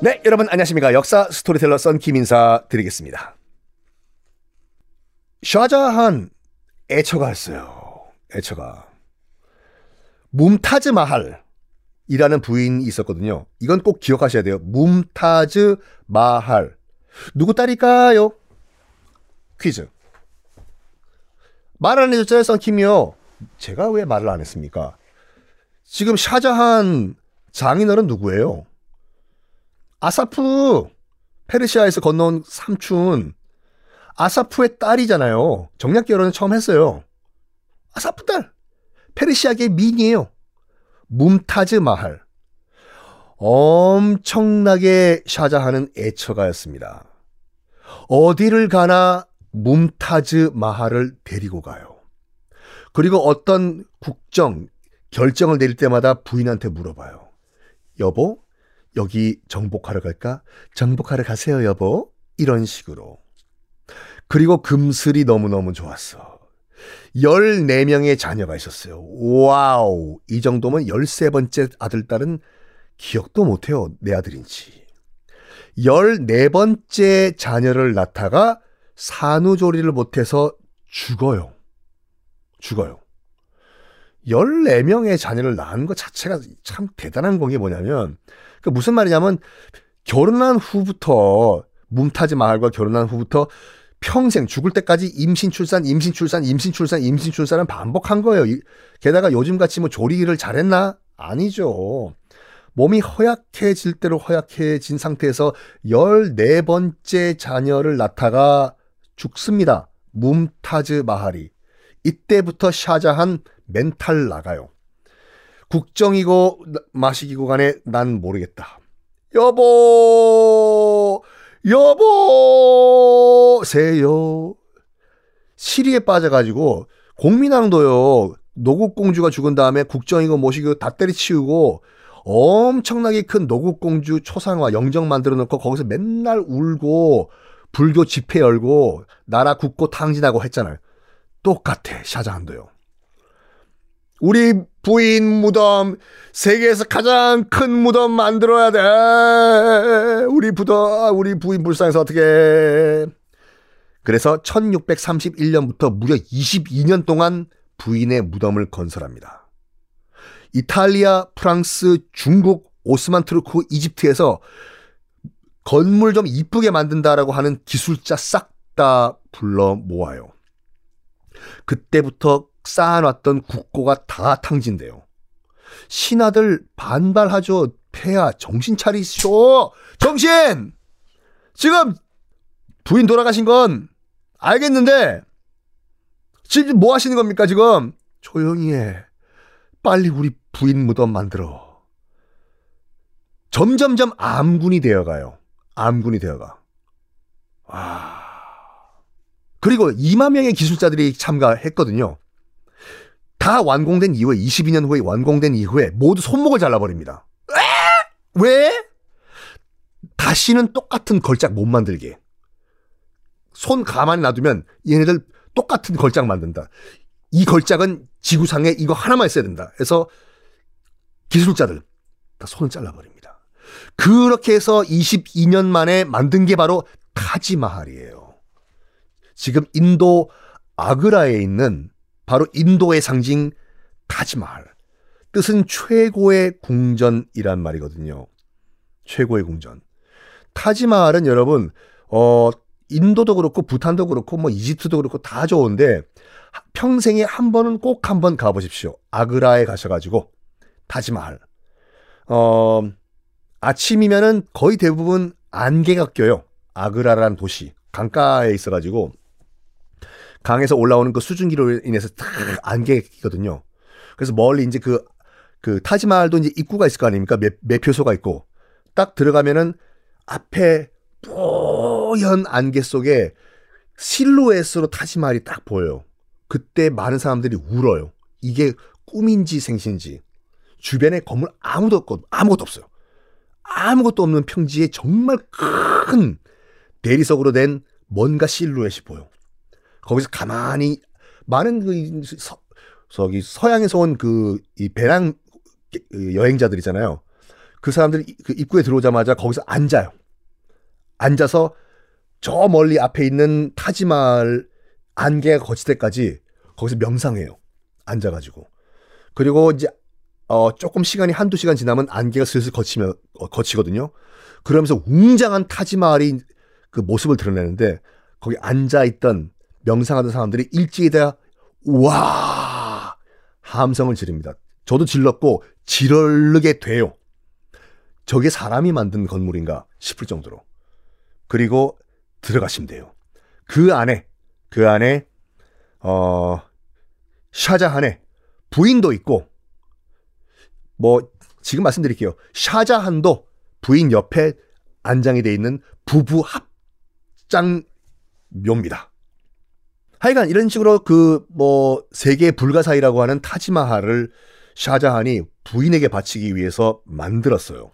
네, 여러분 안녕하십니까. 역사 스토리텔러 썬킴 인사 드리겠습니다. 샤자한 애처가 있어요. 애처가. 뭄타즈 마할이라는 부인이 있었거든요. 이건 꼭 기억하셔야 돼요. 뭄타즈 마할. 누구 딸일까요? 퀴즈. 말 안 해줬잖아요, 썬킴이요. 제가 왜 말을 안 했습니까? 지금 샤자한 장인어른 누구예요? 아사프 페르시아에서 건너온 삼촌 아사프의 딸이잖아요. 정략 결혼을 처음 했어요. 아사프 딸 페르시아계 민이에요. 뭄타즈 마할 엄청나게 샤자하는 애처가였습니다. 어디를 가나 뭄타즈 마할을 데리고 가요. 그리고 어떤 국정 결정을 내릴 때마다 부인한테 물어봐요. 여보, 여기 정복하러 갈까? 정복하러 가세요, 여보. 이런 식으로. 그리고 금슬이 너무너무 좋았어. 14명의 자녀가 있었어요. 와우. 이 정도면 13번째 아들, 딸은 기억도 못해요. 내 아들인지. 14번째 자녀를 낳다가 산후조리를 못해서 죽어요. 죽어요. 14명의 자녀를 낳은 것 자체가 참 대단한 건 게 뭐냐면, 그 무슨 말이냐면, 결혼한 후부터, 뭉타지 마을과 결혼한 후부터 평생 죽을 때까지 임신 출산, 임신 출산, 임신 출산, 임신 출산을 반복한 거예요. 게다가 요즘같이 뭐 조리를 잘했나? 아니죠. 몸이 허약해질 대로 허약해진 상태에서 14번째 자녀를 낳다가 죽습니다. 뭉타즈 마하리. 이때부터 샤자한 멘탈 나가요. 국정이고 마시기고 간에 난 모르겠다. 여보, 여보세요. 시리에 빠져가지고 공민왕도요. 노국공주가 죽은 다음에 국정이고 모시고 다 때리치우고 엄청나게 큰 노국공주 초상화 영정 만들어 놓고 거기서 맨날 울고 불교 집회 열고 나라 굳고 탕진하고 했잖아요. 똑같아 샤자한도요. 우리 부인 무덤 세계에서 가장 큰 무덤 만들어야 돼. 우리 부더 우리 부인 불쌍해서 어떻게? 그래서 1631년부터 무려 22년 동안 부인의 무덤을 건설합니다. 이탈리아, 프랑스, 중국, 오스만 트루크, 이집트에서 건물 좀 이쁘게 만든다라고 하는 기술자 싹 다 불러 모아요. 그때부터 쌓아놨던 국고가 다 탕진돼요. 신하들 반발하죠. 폐하 정신 차리쇼. 정신. 지금 부인 돌아가신 건 알겠는데 지금 뭐 하시는 겁니까 지금? 조용히 해. 빨리 우리 부인 무덤 만들어. 점점점 암군이 되어가요. 암군이 되어가. 아. 그리고 2만 명의 기술자들이 참가했거든요. 다 완공된 이후에 22년 후에 완공된 이후에 모두 손목을 잘라버립니다. 왜? 다시는 똑같은 걸작 못 만들게. 손 가만히 놔두면 얘네들 똑같은 걸작 만든다. 이 걸작은 지구상에 이거 하나만 있어야 된다. 그래서 기술자들 다 손을 잘라버립니다. 그렇게 해서 22년 만에 만든 게 바로 타지마할이에요. 지금 인도 아그라에 있는 바로 인도의 상징 타지마할. 뜻은 최고의 궁전이란 말이거든요. 최고의 궁전. 타지마할은 여러분, 어, 인도도 그렇고, 부탄도 그렇고, 뭐, 이집트도 그렇고, 다 좋은데, 평생에 한 번은 꼭 한번 가보십시오. 아그라에 가셔가지고, 타지마할. 어, 아침이면은 거의 대부분 안개가 껴요. 아그라라는 도시. 강가에 있어가지고, 강에서 올라오는 그 수증기로 인해서 탁 안개가 끼거든요. 그래서 멀리 이제 그, 그 타지마할도 이제 입구가 있을 거 아닙니까? 매, 매표소가 있고. 딱 들어가면은 앞에 뽀연 안개 속에 실루엣으로 타지마할이 딱 보여요. 그때 많은 사람들이 울어요. 이게 꿈인지 생신지. 주변에 건물 아무도 없고 아무것도 없어요. 아무것도 없는 평지에 정말 큰 대리석으로 된 뭔가 실루엣이 보여. 거기서 가만히 많은 그 서, 저기 서양에서 온 그 이 배낭 여행자들이잖아요. 그 사람들이 그 입구에 들어오자마자 거기서 앉아요. 앉아서 저 멀리 앞에 있는 타지마을 안개가 거칠 때까지 거기서 명상해요. 앉아가지고. 그리고 이제 어 조금 시간이 한두 시간 지나면 안개가 슬슬 거치며 어, 거치거든요. 그러면서 웅장한 타지마을이 그 모습을 드러내는데 거기 앉아 있던 명상하던 사람들이 일찍이 다 와 함성을 지릅니다. 저도 질렀고 지르게 돼요. 저게 사람이 만든 건물인가 싶을 정도로. 그리고 들어가시면 돼요. 그 안에 그 안에 어 샤자한의 부인도 있고 뭐 지금 말씀드릴게요. 샤자한도 부인 옆에 안장이 돼 있는 부부 합장 묘입니다. 하여간 이런 식으로 그 뭐 세계 불가사의라고 하는 타지마할을 샤자한이 부인에게 바치기 위해서 만들었어요.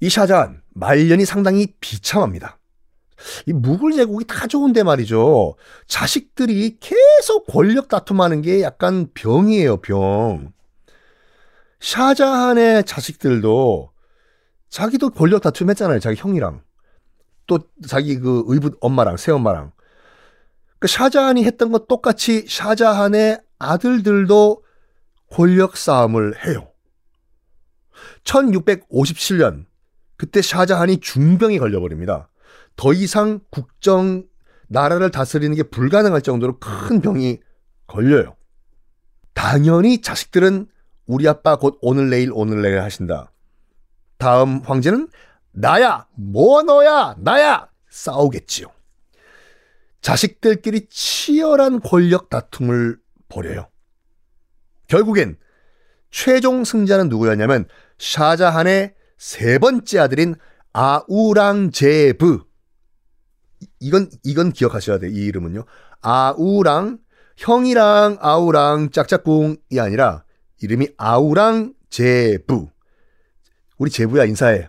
이 샤자한 말년이 상당히 비참합니다. 이 무굴 제국이 다 좋은데 말이죠. 자식들이 계속 권력 다툼하는 게 약간 병이에요, 병. 샤자한의 자식들도 자기도 권력 다툼했잖아요, 자기 형이랑. 또 자기 그 의붓 엄마랑 새엄마랑. 그 샤자한이 했던 것 똑같이 샤자한의 아들들도 권력 싸움을 해요. 1657년 그때 샤자한이 중병에 걸려버립니다. 더 이상 국정 나라를 다스리는 게 불가능할 정도로 큰 병이 걸려요. 당연히 자식들은 우리 아빠 곧 오늘 내일 오늘 내일 하신다. 다음 황제는 나야 뭐 너야 나야 싸우겠지요. 자식들끼리 치열한 권력 다툼을 벌여요. 결국엔 최종 승자는 누구였냐면 샤자한의 세 번째 아들인 아우랑제브 이건 이건 기억하셔야 돼요. 이 이름은요. 아우랑 형이랑 아우랑 짝짝꿍이 아니라 이름이 아우랑 제부. 우리 제부야 인사해.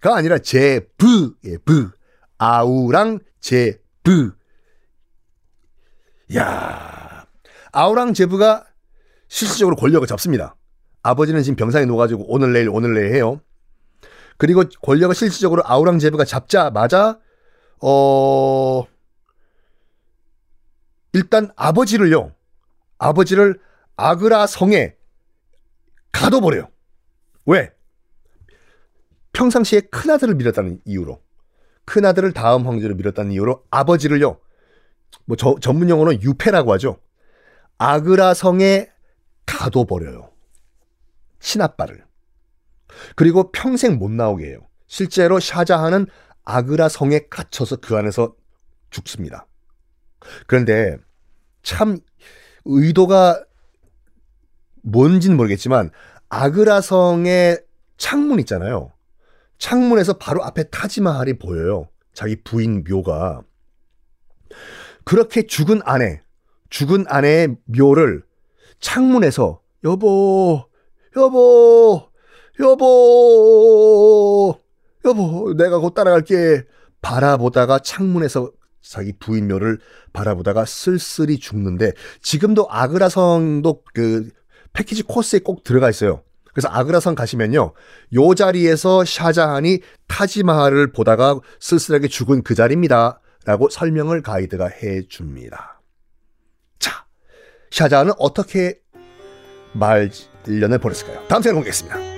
가 아니라 제부의 부. 아우랑 제부. 야. 아우랑 제부가 실질적으로 권력을 잡습니다. 아버지는 지금 병상에 누워가지고 오늘 내일 오늘 내일 해요. 그리고 권력을 실질적으로 아우랑 제부가 잡자마자 어, 일단 아버지를요, 아버지를 아그라 성에 가둬버려요. 왜? 평상시에 큰아들을 밀었다는 이유로. 큰아들을 다음 황제로 밀었다는 이유로 아버지를요, 뭐 저, 전문 용어는 유패라고 하죠. 아그라 성에 가둬버려요. 친아빠를. 그리고 평생 못 나오게 해요. 실제로 샤자하는 아그라 성에 갇혀서 그 안에서 죽습니다. 그런데 참 의도가 뭔지는 모르겠지만 아그라 성의 창문 있잖아요. 창문에서 바로 앞에 타지마할이 보여요. 자기 부인 묘가. 그렇게 죽은 아내, 죽은 아내의 묘를 창문에서 여보, 여보, 여보, 여보, 내가 곧 따라갈게. 바라보다가 창문에서 자기 부인 묘를 바라보다가 쓸쓸히 죽는데 지금도 아그라성도 그 패키지 코스에 꼭 들어가 있어요. 그래서 아그라성 가시면요. 요 자리에서 샤자한이 타지마할을 보다가 쓸쓸하게 죽은 그 자리입니다. 라고 설명을 가이드가 해 줍니다. 자, 샤자한은 어떻게 말년을 보냈을까요? 다음 시간에 공개하겠습니다.